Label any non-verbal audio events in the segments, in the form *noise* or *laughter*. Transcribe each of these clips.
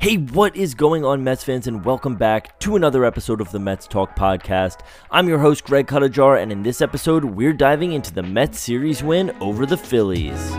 Hey, what is going on, Mets fans, and welcome back to another episode of the Mets Talk Podcast. I'm your host, Greg Cuttajar, and in this episode, we're diving into the Mets series win over the Phillies.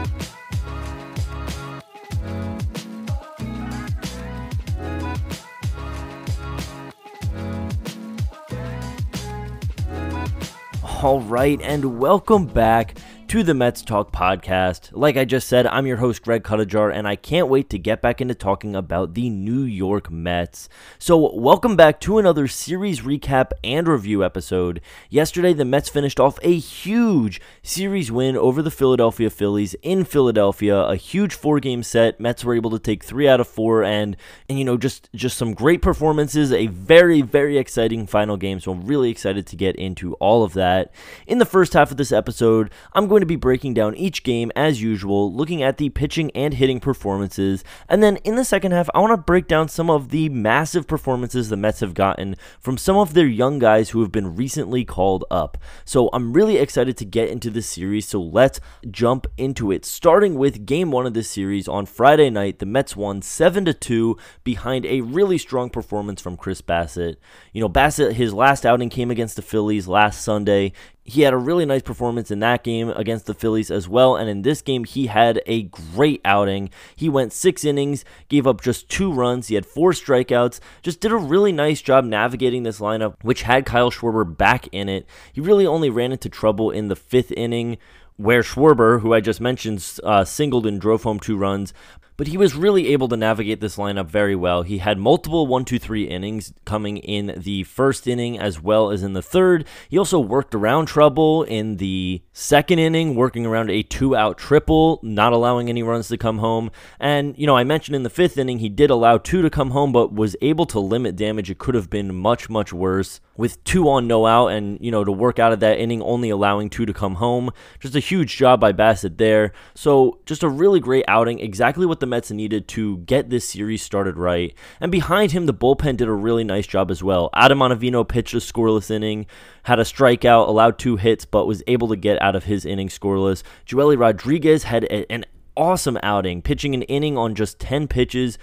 All right, and welcome back to the Mets Talk podcast. Like I just said, I'm your host, Greg Cuttajar, and I can't wait to get back into talking about the New York Mets. So, welcome back to another series recap and review episode. Yesterday, the Mets finished off a huge series win over the Philadelphia Phillies in Philadelphia, a huge four game set. Mets were able to take three out of four, and, and you know, just, just some great performances, a very, very exciting final game. So, I'm really excited to get into all of that. In the first half of this episode, I'm going going to be breaking down each game as usual, looking at the pitching and hitting performances. And then in the second half, I want to break down some of the massive performances the Mets have gotten from some of their young guys who have been recently called up. So I'm really excited to get into this series. So let's jump into it. Starting with game one of this series on Friday night, the Mets won 7 to 2 behind a really strong performance from Chris Bassitt. You know, Bassitt, his last outing came against the Phillies last Sunday he had a really nice performance in that game against the Phillies as well. And in this game, he had a great outing. He went six innings, gave up just two runs. He had four strikeouts, just did a really nice job navigating this lineup, which had Kyle Schwarber back in it. He really only ran into trouble in the fifth inning where Schwarber, who I just mentioned, uh, singled and drove home two runs but he was really able to navigate this lineup very well. He had multiple 1 2 3 innings coming in the first inning as well as in the third. He also worked around trouble in the second inning, working around a two out triple, not allowing any runs to come home. And, you know, I mentioned in the fifth inning, he did allow two to come home, but was able to limit damage. It could have been much, much worse with two on, no out, and, you know, to work out of that inning, only allowing two to come home. Just a huge job by Bassitt there. So, just a really great outing. Exactly what the Mets needed to get this series started right. And behind him, the bullpen did a really nice job as well. Adam Ottavino pitched a scoreless inning, had a strikeout, allowed two hits, but was able to get out of his inning scoreless. Joely Rodriguez had a, an awesome outing, pitching an inning on just 10 pitches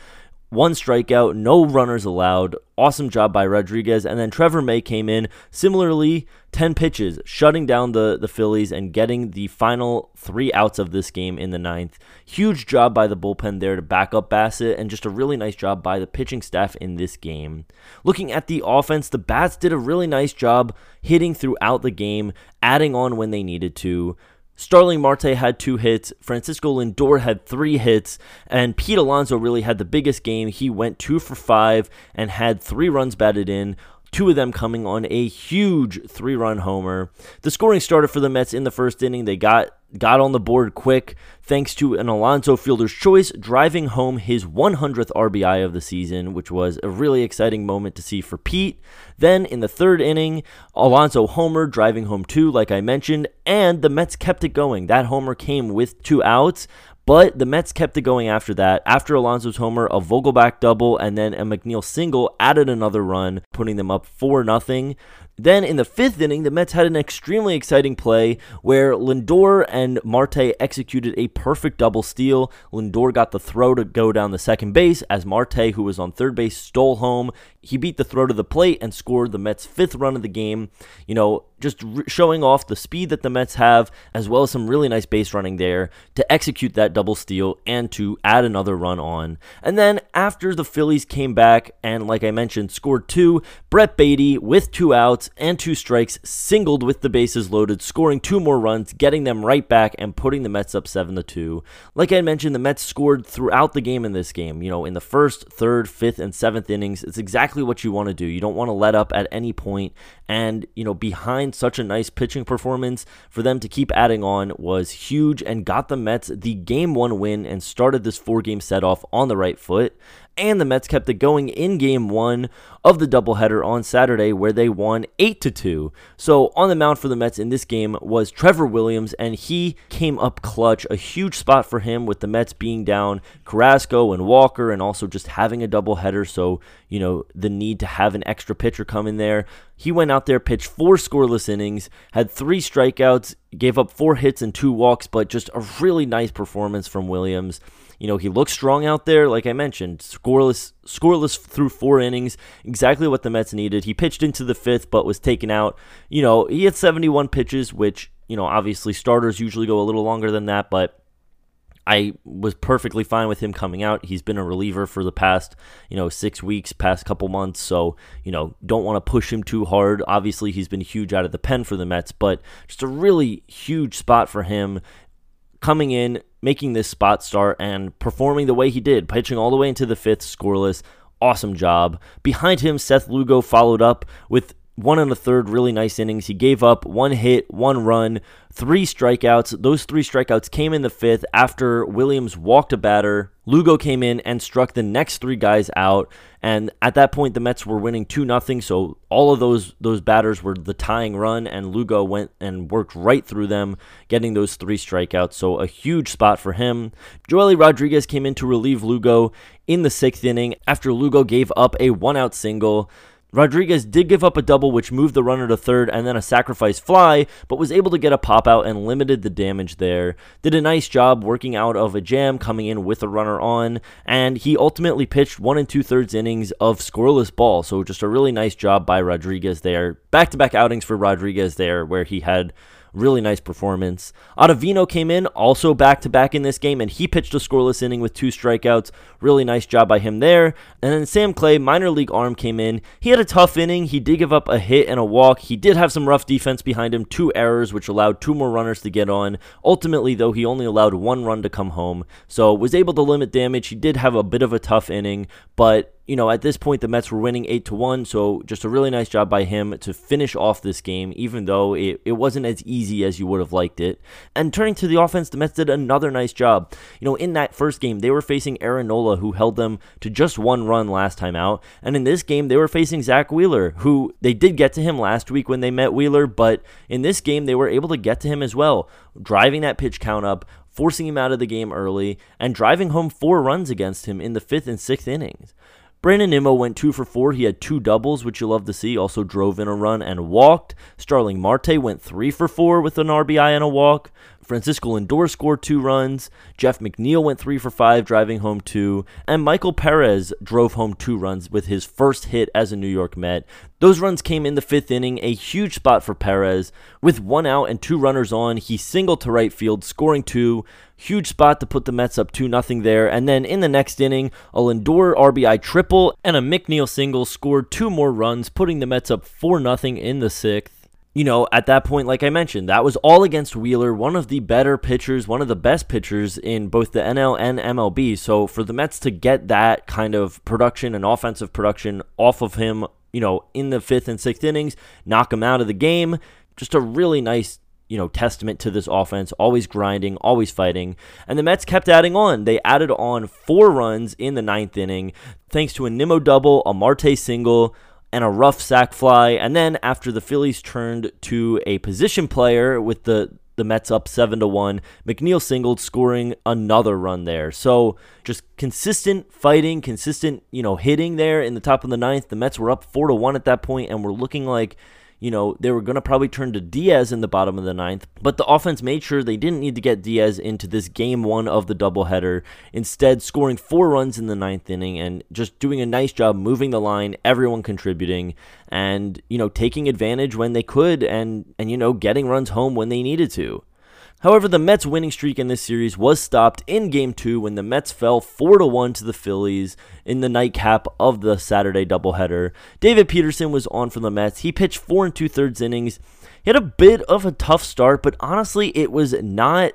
one strikeout, no runners allowed. Awesome job by Rodriguez. And then Trevor May came in similarly, 10 pitches, shutting down the, the Phillies and getting the final three outs of this game in the ninth. Huge job by the bullpen there to back up Bassitt, and just a really nice job by the pitching staff in this game. Looking at the offense, the Bats did a really nice job hitting throughout the game, adding on when they needed to. Starling Marte had two hits, Francisco Lindor had three hits, and Pete Alonso really had the biggest game. He went two for five and had three runs batted in two of them coming on a huge three run homer. The scoring started for the Mets in the first inning. They got got on the board quick thanks to an Alonso fielder's choice driving home his 100th RBI of the season, which was a really exciting moment to see for Pete. Then in the third inning, Alonso homer driving home two, like I mentioned, and the Mets kept it going. That homer came with two outs, but the Mets kept it going after that. After Alonso's homer, a Vogelbach double and then a McNeil single added another run, putting them up 4 0. Then in the fifth inning, the Mets had an extremely exciting play where Lindor and Marte executed a perfect double steal. Lindor got the throw to go down the second base as Marte, who was on third base, stole home. He beat the throw to the plate and scored the Mets' fifth run of the game. You know, just re- showing off the speed that the Mets have, as well as some really nice base running there to execute that double steal and to add another run on. And then after the Phillies came back and, like I mentioned, scored two, Brett Baty with two outs and two strikes singled with the bases loaded, scoring two more runs, getting them right back and putting the Mets up 7 to 2. Like I mentioned, the Mets scored throughout the game in this game. You know, in the first, third, fifth, and seventh innings, it's exactly what you want to do. You don't want to let up at any point, and you know, behind behind such a nice pitching performance, for them to keep adding on was huge and got the Mets the game one win and started this four game set off on the right foot and the Mets kept it going in game one of the doubleheader on Saturday, where they won 8 to 2. So, on the mound for the Mets in this game was Trevor Williams, and he came up clutch. A huge spot for him with the Mets being down Carrasco and Walker, and also just having a doubleheader. So, you know, the need to have an extra pitcher come in there. He went out there, pitched four scoreless innings, had three strikeouts, gave up four hits and two walks, but just a really nice performance from Williams. You know, he looks strong out there, like I mentioned, scoreless, scoreless through four innings, exactly what the Mets needed. He pitched into the fifth, but was taken out. You know, he had 71 pitches, which you know, obviously starters usually go a little longer than that, but I was perfectly fine with him coming out. He's been a reliever for the past, you know, six weeks, past couple months. So, you know, don't want to push him too hard. Obviously, he's been huge out of the pen for the Mets, but just a really huge spot for him coming in, making this spot start, and performing the way he did, pitching all the way into the fifth, scoreless. Awesome job. Behind him, Seth Lugo followed up with one and a third really nice innings. He gave up one hit, one run, three strikeouts. Those three strikeouts came in the fifth after Williams walked a batter. Lugo came in and struck the next three guys out. And at that point, the Mets were winning 2 0. So all of those, those batters were the tying run, and Lugo went and worked right through them, getting those three strikeouts. So a huge spot for him. Joely Rodriguez came in to relieve Lugo in the sixth inning after Lugo gave up a one out single. Rodriguez did give up a double, which moved the runner to third, and then a sacrifice fly, but was able to get a pop out and limited the damage there. Did a nice job working out of a jam, coming in with a runner on, and he ultimately pitched one and two thirds innings of scoreless ball. So just a really nice job by Rodriguez there. Back to back outings for Rodriguez there, where he had Really nice performance. Ottavino came in, also back to back in this game, and he pitched a scoreless inning with two strikeouts. Really nice job by him there. And then Sam Clay, minor league arm, came in. He had a tough inning. He did give up a hit and a walk. He did have some rough defense behind him, two errors, which allowed two more runners to get on. Ultimately, though, he only allowed one run to come home, so was able to limit damage. He did have a bit of a tough inning, but you know, at this point the Mets were winning 8 to 1, so just a really nice job by him to finish off this game even though it, it wasn't as easy as you would have liked it. And turning to the offense, the Mets did another nice job. You know, in that first game, they were facing Aaron Nola who held them to just one run last time out, and in this game they were facing Zack Wheeler, who they did get to him last week when they met Wheeler, but in this game they were able to get to him as well, driving that pitch count up, forcing him out of the game early, and driving home four runs against him in the fifth and sixth innings. Brandon Nimmo went two for four. He had two doubles, which you love to see. Also drove in a run and walked. Starling Marte went three for four with an RBI and a walk. Francisco Lindor scored two runs. Jeff McNeil went three for five, driving home two. And Michael Perez drove home two runs with his first hit as a New York Met. Those runs came in the fifth inning, a huge spot for Perez. With one out and two runners on, he singled to right field, scoring two. Huge spot to put the Mets up 2 0 there. And then in the next inning, a Lindor RBI triple and a McNeil single scored two more runs, putting the Mets up 4 0 in the sixth you know, at that point, like I mentioned, that was all against Wheeler, one of the better pitchers, one of the best pitchers in both the NL and MLB. So for the Mets to get that kind of production and offensive production off of him, you know, in the fifth and sixth innings, knock him out of the game, just a really nice you know, testament to this offense, always grinding, always fighting. And the Mets kept adding on. They added on four runs in the ninth inning, thanks to a Nimmo double, a Marte single, and a rough sac fly. And then after the Phillies turned to a position player with the the Mets up 7 to 1. McNeil singled scoring another run there. So, just consistent fighting, consistent, you know, hitting there in the top of the ninth. The Mets were up 4 to 1 at that point and were looking like you know, they were going to probably turn to Diaz in the bottom of the ninth, but the offense made sure they didn't need to get Diaz into this game one of the doubleheader, instead, scoring four runs in the ninth inning and just doing a nice job moving the line, everyone contributing, and, you know, taking advantage when they could and, and you know, getting runs home when they needed to. However, the Mets' winning streak in this series was stopped in Game 2 when the Mets fell 4 1 to the Phillies in the nightcap of the Saturday doubleheader. David Peterson was on for the Mets. He pitched 4 and 2 thirds innings. He had a bit of a tough start, but honestly, it was not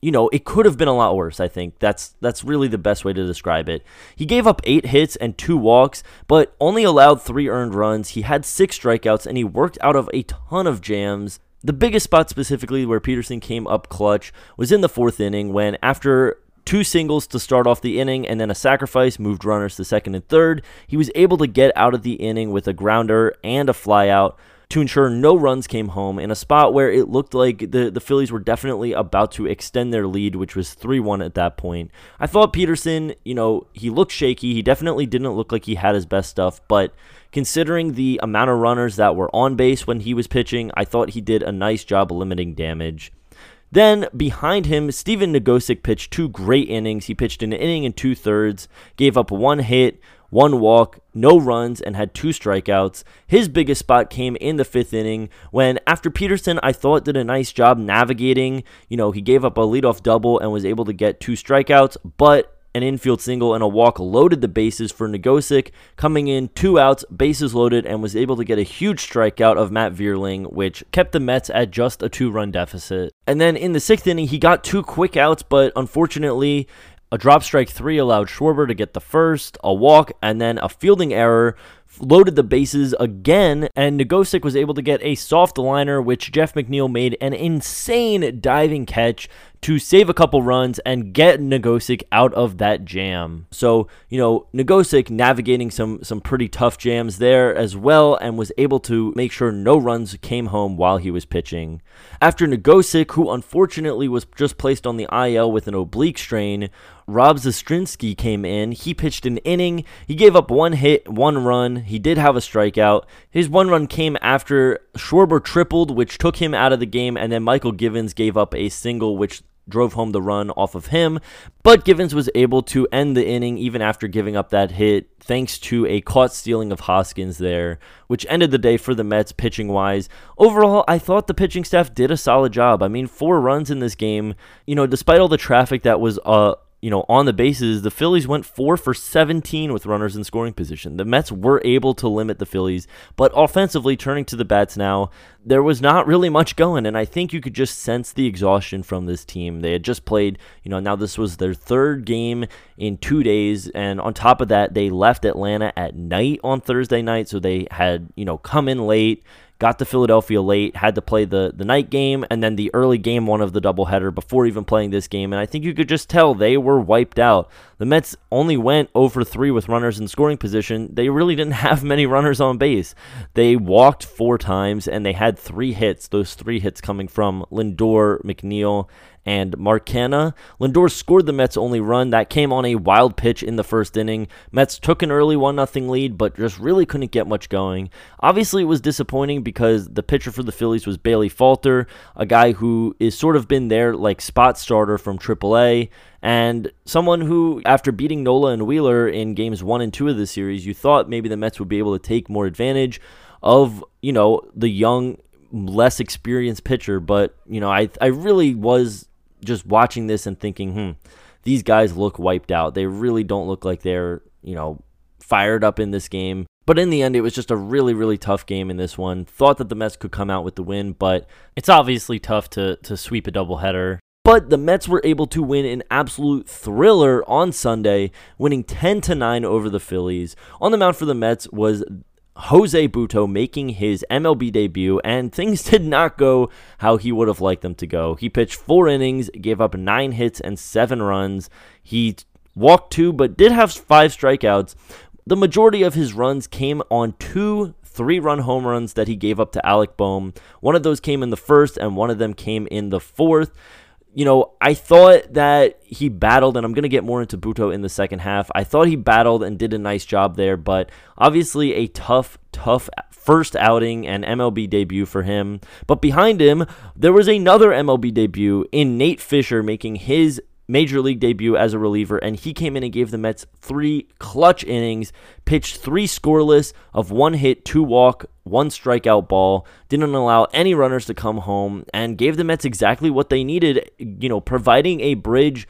you know, it could have been a lot worse, I think. That's that's really the best way to describe it. He gave up 8 hits and 2 walks, but only allowed 3 earned runs. He had 6 strikeouts and he worked out of a ton of jams. The biggest spot specifically where Peterson came up clutch was in the fourth inning when, after two singles to start off the inning and then a sacrifice moved runners to second and third, he was able to get out of the inning with a grounder and a flyout. To ensure no runs came home in a spot where it looked like the, the Phillies were definitely about to extend their lead, which was 3 1 at that point. I thought Peterson, you know, he looked shaky. He definitely didn't look like he had his best stuff, but considering the amount of runners that were on base when he was pitching, I thought he did a nice job limiting damage. Then behind him, Stephen Nogosek pitched two great innings. He pitched an inning and two thirds, gave up one hit, one walk, no runs, and had two strikeouts. His biggest spot came in the fifth inning when, after Peterson, I thought did a nice job navigating. You know, he gave up a leadoff double and was able to get two strikeouts, but an infield single and a walk loaded the bases for Nogosek, coming in two outs, bases loaded, and was able to get a huge strikeout of Matt Vierling, which kept the Mets at just a two run deficit. And then in the sixth inning, he got two quick outs, but unfortunately, a drop strike three allowed Schwarber to get the first, a walk, and then a fielding error loaded the bases again, and Nogosek was able to get a soft liner, which Jeff McNeil made an insane diving catch to save a couple runs and get Nogosek out of that jam. So, you know, Nogosek navigating some some pretty tough jams there as well and was able to make sure no runs came home while he was pitching. After Nogosek, who unfortunately was just placed on the IL with an oblique strain, Rob Zastryzny came in. He pitched an inning. He gave up one hit, one run. He did have a strikeout. His one run came after Schwarber tripled, which took him out of the game, and then Mychal Givens gave up a single, which drove home the run off of him. But Givens was able to end the inning even after giving up that hit, thanks to a caught stealing of Hoskins there, which ended the day for the Mets pitching wise. Overall, I thought the pitching staff did a solid job. I mean, four runs in this game, you know, despite all the traffic that was uh, you know, on the bases, the Phillies went four for 17 with runners in scoring position. The Mets were able to limit the Phillies, but offensively, turning to the bats now, there was not really much going, and I think you could just sense the exhaustion from this team. They had just played, you know, now this was their third game in two days, and on top of that, they left Atlanta at night on Thursday night, so they had, you know, come in late got to Philadelphia late, had to play the, the night game and then the early game one of the doubleheader before even playing this game. And I think you could just tell they were wiped out. The Mets only went over 3 with runners in scoring position. They really didn't *laughs* have many runners on base. They walked four times and they had three hits, those three hits coming from Lindor, McNeil, and Mark Canha. Lindor scored the Mets' only run. That came on a wild pitch in the first inning. Mets took an early 1 0 lead, but just really couldn't get much going. Obviously, it was disappointing because the pitcher for the Phillies was Bailey Falter, a guy who is sort of been their like spot starter from AAA. And someone who, after beating Nola and Wheeler in games one and two of the series, you thought maybe the Mets would be able to take more advantage of, you know, the young, less experienced pitcher. But, you know, I, I really was just watching this and thinking, hmm, these guys look wiped out. They really don't look like they're, you know, fired up in this game. But in the end, it was just a really, really tough game in this one. Thought that the Mets could come out with the win, but it's obviously tough to, to sweep a doubleheader. But the Mets were able to win an absolute thriller on Sunday, winning 10 to 9 over the Phillies. On the mound for the Mets was Jose Butto making his MLB debut, and things *laughs* did not go how he would have liked them to go. He pitched four innings, gave up nine hits and seven runs. He walked two, but did have five strikeouts. The majority of his runs came on two three run home runs that he gave up to Alec Bohm. One of those came in the first, and one of them came in the fourth you know, I thought that he battled, and I'm going to get more into Butto in the second half. I thought he battled and did a nice job there, but obviously a tough, tough first outing and MLB debut for him. But behind him, there was another MLB debut in Nate Fisher making his major league debut as a reliever, and he came in and gave the Mets three clutch innings, pitched three scoreless of one hit, two walk, one strikeout ball, didn't allow any runners to come home, and gave the Mets exactly what they needed, you know, providing a bridge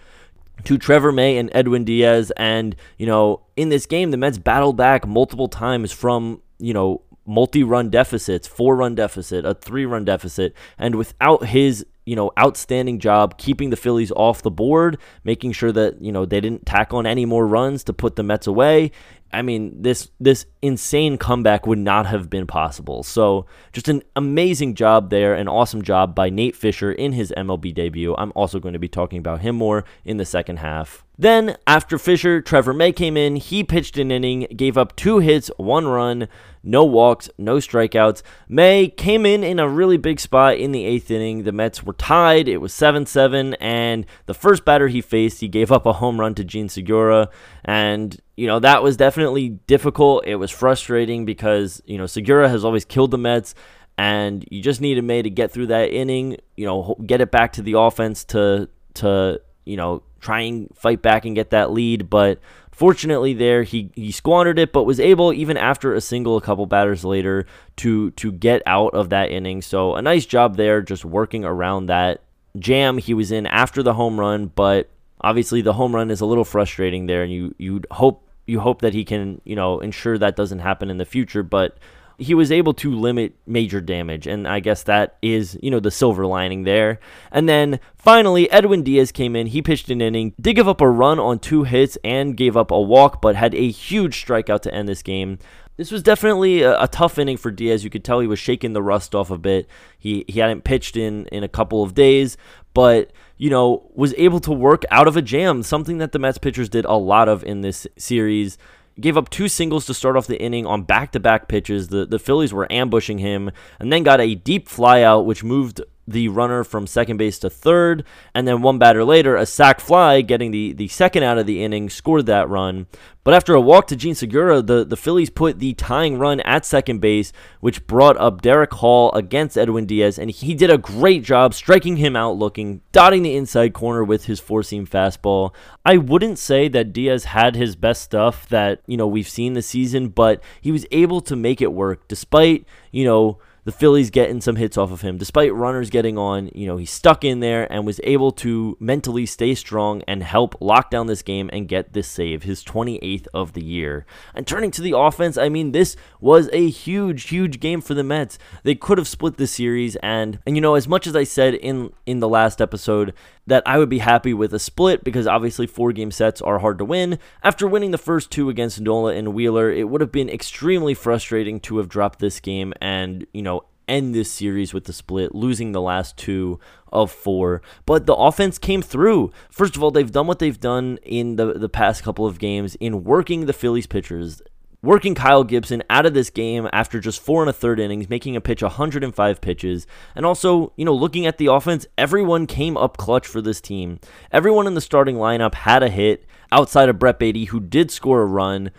to Trevor May and Edwin Diaz. And, you know, in this game, the Mets battled back multiple times from, you know, multi run deficits, four run deficit, a three run deficit, and without his you know, outstanding job keeping the Phillies off the board, making sure that, you know, they didn't tack on any more runs to put the Mets away. I mean, this this insane comeback would not have been possible. So, just an amazing job there, an awesome job by Nate Fisher in his MLB debut. I'm also going to be talking about him more in the second half. Then, after Fisher, Trevor May came in. He pitched an inning, gave up two hits, one run, no walks, no strikeouts. May came in in a really big spot in the eighth inning. The Mets were tied. It was 7 7. And the first batter he faced, he gave up a home run to Jean Segura. And, you know, that was definitely difficult. It was frustrating because, you know, Segura has always killed the Mets and you just needed May to get through that inning, you know, get it back to the offense to to you know try and fight back and get that lead. But fortunately, there he he squandered it, but was able even after a single a couple batters later to to get out of that inning. So a nice job there, just working around that jam he was in after the home run. But obviously, the home run is a little frustrating there, and you you hope you hope that he can you know ensure that doesn't happen in the future, but he was able to limit major damage, and I guess that is, you know, the silver lining there. And then finally, Edwin Diaz came in. He pitched an inning, did give up a run on two hits, and gave up a walk, but had a huge strikeout to end this game. This was definitely a, a, tough inning for Diaz. You could tell he was shaking the rust off a bit. He he hadn't pitched in in a couple of days, but you know was able to work out of a jam, something that the Mets pitchers did a lot of in this series gave up two singles to start off the inning on back-to-back pitches. The the Phillies were ambushing him, and then got a deep flyout, which moved the runner from second base to third, and then one batter later, a sac fly, getting the, the second out of the inning, scored that run. But after a walk to Jean Segura, the, the Phillies put the tying run at second base, which brought up Darick Hall against Edwin Diaz, and he did a great job striking him out looking, dotting the inside corner with his four-seam fastball. I wouldn't say that Diaz had his best stuff that, you know, we've seen this season, but he was able to make it work despite, you know, the Phillies getting some hits off of him. Despite runners getting on, you know, he stuck in there and was able to mentally stay strong and help lock down this game and get this save, his 28th of the year. And turning to the offense, I mean, this was a huge, huge game for the Mets. They could have split the series and and you know, as much as I said in in the last episode that I would be happy with a split because obviously four game sets are hard to win. After winning the first two against Nola and Wheeler, it would have been extremely frustrating to have dropped this game and, you know, end this series with the split, losing the last two of four. But the offense came through. First of all, they've done what they've done in the, the past couple of games in working the Phillies pitchers working Kyle Gibson out of this game after just four and a third innings, making a pitch 105 pitches. And also, you know, looking at the offense, everyone came up clutch for this team. Everyone in the starting lineup had a hit outside of Brett Baty, who did score a run.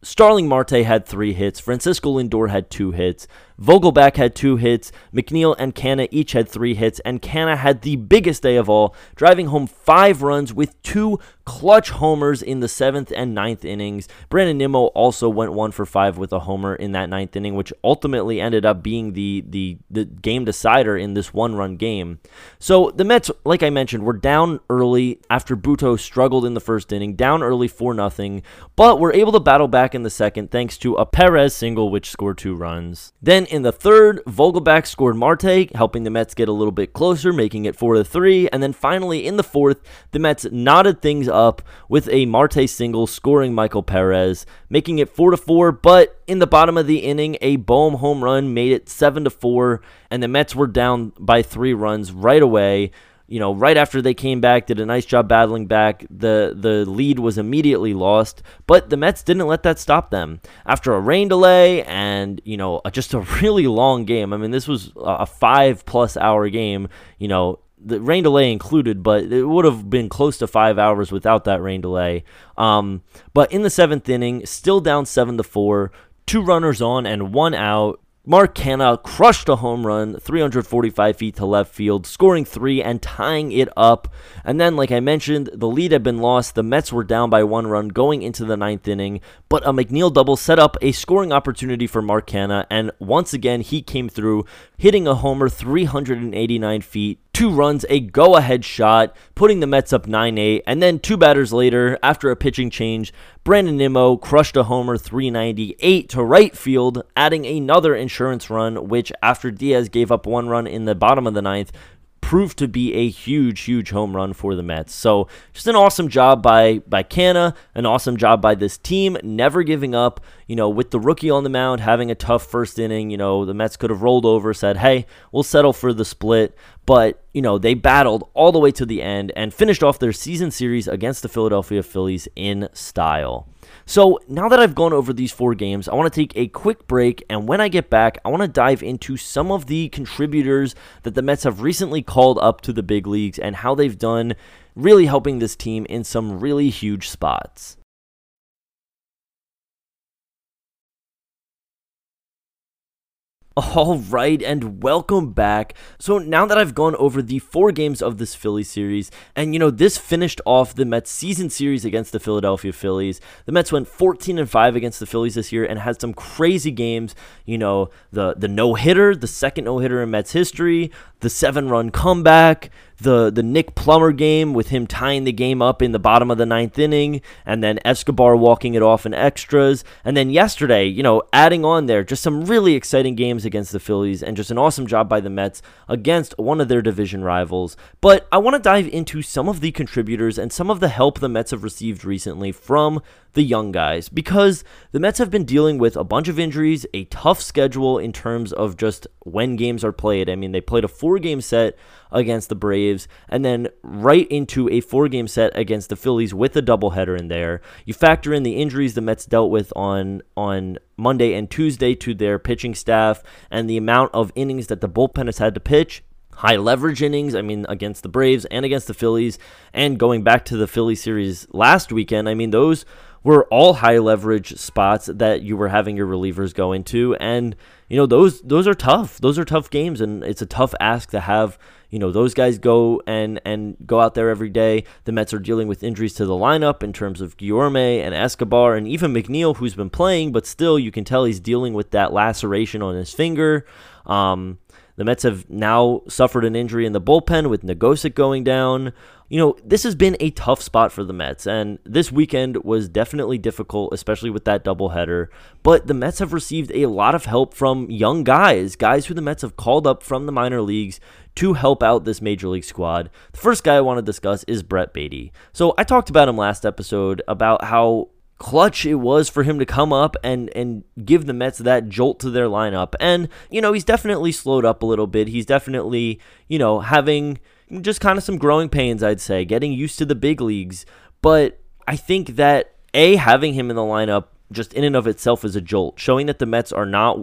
Starling Marte had three hits. Francisco Lindor had two hits. Vogelbach had two hits. McNeil and Canha each had three hits. And Canha had the biggest day of all, driving home five runs with two clutch homers in the seventh and ninth innings. Brandon Nimmo also went one for five with a homer in that ninth inning, which ultimately ended up being the the, the game decider in this one run game. So the Mets, like I mentioned, were down early after Butto struggled in the first inning, down early for nothing, but were able to battle back in the second thanks to a Perez single which scored two runs. Then in the third, Vogelbach scored Marte, helping the Mets get a little bit closer, making it 4 to 3. And then finally in the fourth, the Mets knotted things up with a Marte single scoring Michael Perez, making it 4 to 4. But in the bottom of the inning, a Bohm home run made it 7 to 4, and the Mets were down by three runs right away you know, right after they came back, did a nice job battling back. The the lead was immediately lost, but the Mets didn't let that stop them. After a rain delay and you know just a *laughs* really long game. I mean, this was a five plus hour game. You know, the rain delay included, but it would have been close to five hours without that rain delay. Um, but in the seventh inning, still down seven to four, two runners on and one out. Mark Canha crushed a home run 345 feet to left field, scoring three and tying it up. And then, like I mentioned, the lead had been lost. The Mets were down by one run going into the ninth inning, but a McNeil double set up a scoring opportunity for Mark Canha, and once again, he came through, hitting a homer 389 feet two runs, a go ahead shot, putting the Mets up 9 8. And then two batters later, after a pitching change, Brandon Nimmo crushed a homer 398 to right field, adding another insurance run, which after Diaz gave up one run in the bottom of the ninth, proved to be a huge, huge home run for the Mets. So just an awesome job by by Canha, an awesome job by this team, never giving up. You know, with the rookie on the mound having a tough first inning, you know the Mets could have rolled over, said, "Hey, we'll settle for the split." but you know they battled all the way to the end and finished off their season series against the Philadelphia Phillies in style. So now that I've gone over these four games, I want to take a quick break, and when I get back, I want to dive into some of the contributors that the Mets have recently called up to the big leagues and how they've done really helping this team in some really huge spots. All right, and welcome back. So now that I've gone over the four games of this Philly series, and you know, this finished off the Mets season series against the Philadelphia Phillies. The Mets went 14 and 5 against the Phillies this year and had some crazy games. You know, the the no-hitter, the second no-hitter in Mets history, the seven-run comeback, the the Nick Plummer game with him tying the game up in the bottom of the ninth inning, and then Escobar walking it off in extras, and then yesterday, you know, adding on there just some really exciting games against the Phillies, and just an awesome job by the Mets against one of their division rivals. But I want to dive into some of the contributors and some of the help the Mets have received recently from the young guys because the Mets have been dealing with a bunch of injuries, a tough schedule in terms of just when games are played. I mean, they played a four game set against the Braves and then right into a four game set against the Phillies with a doubleheader in there. You factor in the injuries the Mets dealt with on on Monday and Tuesday to their pitching staff and the amount of innings that the bullpen has had to pitch high leverage innings. I mean, against the Braves and against the Phillies, and going back to the Philly series last weekend. I mean, those were all high leverage spots that you were having your relievers go into. And you know those those are tough. Those are tough games and it's a tough ask to have you know those guys go and and go out there every day. The Mets are dealing with injuries to the lineup in terms of Guillorme and Escobar and even McNeil who's been playing but still you can tell he's dealing with that laceration on his finger. Um, the Mets have now suffered an injury in the bullpen with Nogosek going down you know, this has been a tough spot for the Mets, and this weekend was definitely difficult, especially with that doubleheader. But the Mets have received a lot of help from young guys, guys who the Mets have called up from the minor leagues to help out this major league squad. The first guy I want to discuss is Brett Baty. So I talked about him last episode about how clutch it was for him to come up and and give the Mets that jolt to their lineup. And you know, he's definitely slowed up a little bit. He's definitely, you know, having just kind of some growing pains, I'd say, getting used to the big leagues. But I think that a having him in the lineup just in and of itself is a jolt, showing that the Mets are not,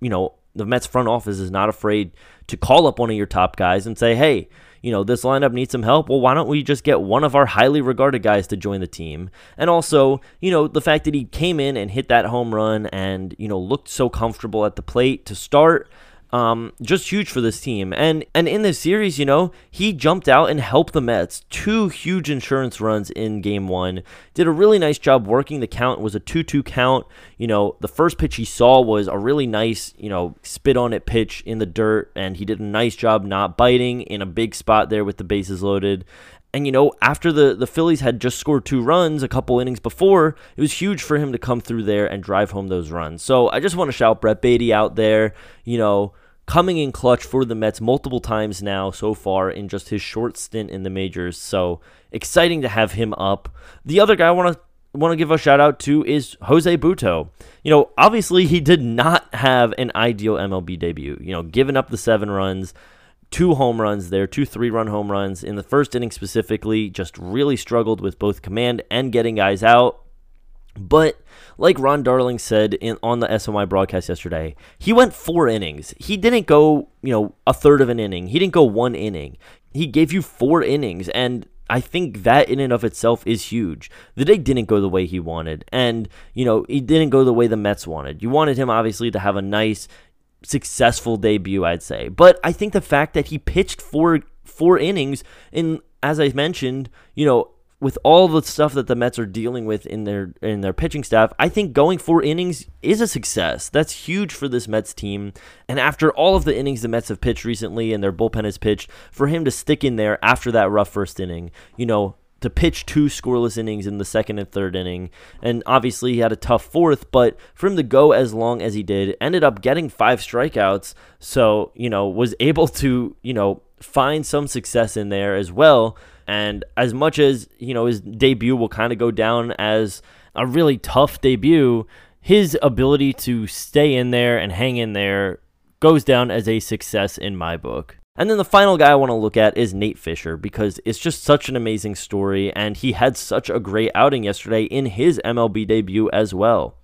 you know, the Mets front office is not afraid to call up one of your top guys and say, hey, you know, this lineup needs some help. Well, why don't we just get one of our highly regarded guys to join the team? And also, you know, the fact that he came in and hit that home run and, you know, looked so comfortable at the plate to start um, just huge for this team. And and in this series, you know, he jumped out and helped the Mets. Two huge insurance runs in game one. Did a really nice job working the count. It was a 2-2 count. You know, the first pitch he saw was a really nice, you know, spit on it pitch in the dirt, and he did a nice job not biting in a big spot there with the bases loaded. And you know, after the the Phillies had just scored two runs a couple innings before, it was huge for him to come through there and drive home those runs. So I just want to shout Brett Baty out there. You know, coming in clutch for the Mets multiple times now so far in just his short stint in the majors. So exciting to have him up. The other guy I want to want to give a shout out to is Jose Butto. You know, obviously he did not have an ideal MLB debut. You know, giving up the seven runs two home runs there, two three run home runs. In the first inning specifically, just really struggled with both command and getting guys out. But like Ron Darling said in on the SNY broadcast yesterday, he went four innings. He didn't go, you know, a third of an inning. He didn't go one inning. He gave you four innings and I think that in and of itself is huge. The day didn't go the way he wanted, and you know he didn't go the way the Mets wanted. You wanted him obviously to have a nice, successful debut, I'd say. But I think the fact that he pitched four four innings in as I mentioned, you know, with all the stuff that the Mets are dealing with in their in their pitching staff, I think going four innings is a success. That's huge for this Mets team. And after all of the innings the Mets have pitched recently and their bullpen has pitched, for him to stick in there after that rough first inning, you know, to pitch two scoreless innings in the second and third inning. And obviously, he had a tough fourth, but for him to go as long as he did, ended up getting five strikeouts. So, you know, was able to, you know, find some success in there as well. And as much as, you know, his debut will kind of go down as a really tough debut, his ability to stay in there and hang in there goes down as a success in my book. And then the final guy I want to look at is Nate Fisher because it's just such an amazing story, and he had such a great outing yesterday in his MLB debut as well.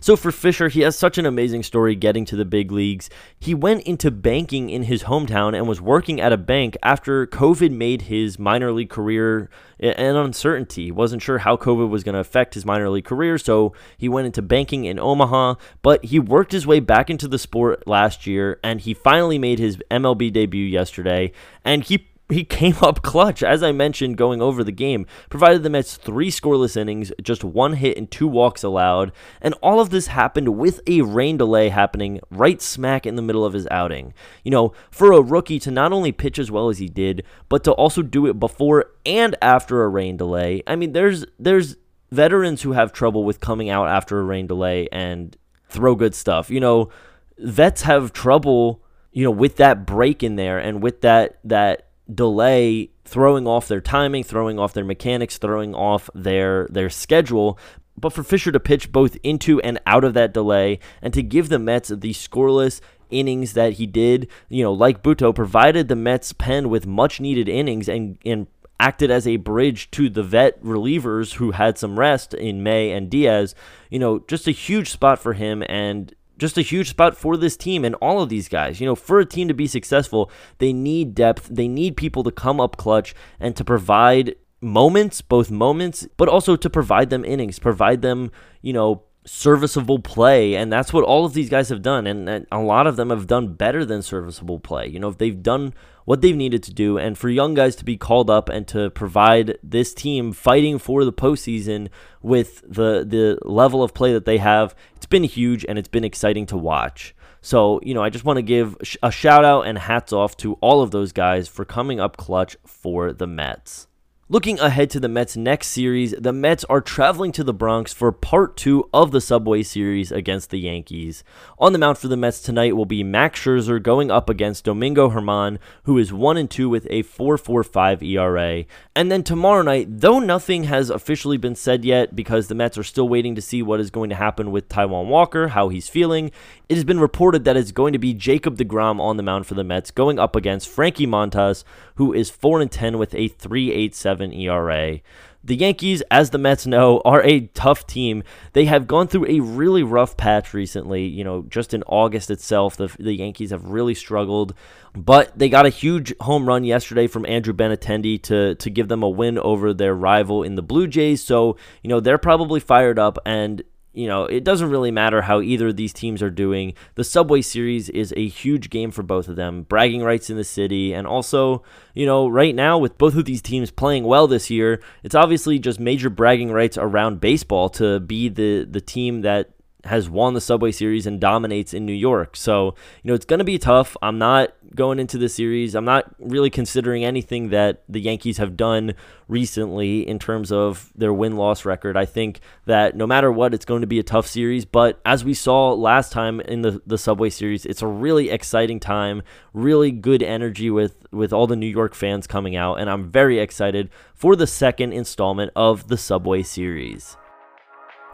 So for Fisher, he has such an amazing story getting to the big leagues. He went into banking in his hometown and was working at a bank after COVID made his minor league career an uncertainty. He wasn't sure how COVID was going to affect his minor league career, so he went into banking in Omaha, but he worked his way back into the sport last year and he finally made his MLB debut yesterday and he he came up clutch, as I mentioned going over the game, provided the Mets three scoreless innings, just one hit and two walks allowed, and all of this happened with a rain delay happening right smack in the middle of his outing. You know, for a rookie to not only pitch as well as he did, but to also do it before and after a rain delay. I mean, there's there's veterans who have trouble with coming out after a rain delay and throw good stuff. You know, vets have trouble, you know, with that break in there and with that that delay throwing off their timing, throwing off their mechanics, throwing off their their schedule. But for Fisher to pitch both into and out of that delay and to give the Mets the scoreless innings that he did, you know, like Butto provided the Mets pen with much needed innings and, and acted as a bridge to the vet relievers who had some rest in May and Diaz. You know, just a huge spot for him and just a huge spot for this team and all of these guys. You know, for a team to be successful, they need depth. They need people to come up clutch and to provide moments, both moments, but also to provide them innings, provide them, you know, serviceable play and that's what all of these guys have done and, and, a lot of them have done better than serviceable play you know if they've done what they've needed to do and for young guys to be called up and to provide this team fighting for the postseason with the the level of play that they have it's been huge and it's been exciting to watch. So you know i just want to give a shout out and hats off to all of those guys for coming up clutch for the mets Looking ahead to the Mets' next series, the Mets are traveling to the Bronx for part two of the Subway Series against the Yankees. On the mound for the Mets tonight will be Max Scherzer going up against Domingo German, who is 1 and 2 with a 4.45 ERA. And then tomorrow night, though nothing has officially been said yet because the Mets are still waiting to see what is going to happen with Taijuan Walker, how he's feeling, it has been reported that it's going to be Jacob DeGrom on the mound for the Mets going up against Frankie Montas, who is 4 and 10 with a 3.87 ERA. The Yankees, as the Mets know, are a tough team. They have gone through a really rough patch recently. You know, just in August itself, the, the Yankees have really struggled. But they got a huge home run yesterday from Andrew Benintendi to, to give them a win over their rival in the Blue Jays. So, you know, they're probably fired up. And you know, it doesn't really matter how either of these teams are doing. The Subway Series is a huge game for both of them, bragging rights in the city, and also, you know, right now with both of these teams playing well this year, it's obviously just major bragging rights around baseball to be the the team that has won the Subway Series and dominates in New York. So, you know, it's going to be tough. I'm not going into the series. I'm not really considering anything that the Yankees have done recently in terms of their win loss record. I think that no matter what, it's going to be a tough series. But as we saw last time in the, the Subway Series, it's a really exciting time, really good energy with, with all the New York fans coming out. And I'm very excited for the second installment of the Subway Series.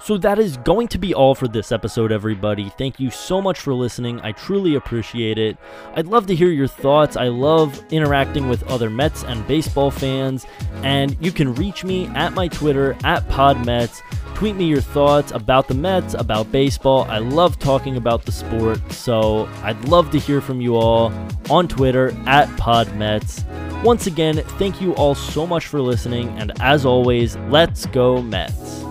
So that is going to be all for this episode, everybody. Thank you so much for listening. I truly appreciate it. I'd love to hear your thoughts. I love interacting with other Mets and baseball fans. And you can reach me at my Twitter, at PodMets. Tweet me your thoughts about the Mets, about baseball. I love talking about the sport. So I'd love to hear from you all on Twitter, at PodMets. Once again, thank you all so much for listening. And as always, let's go Mets.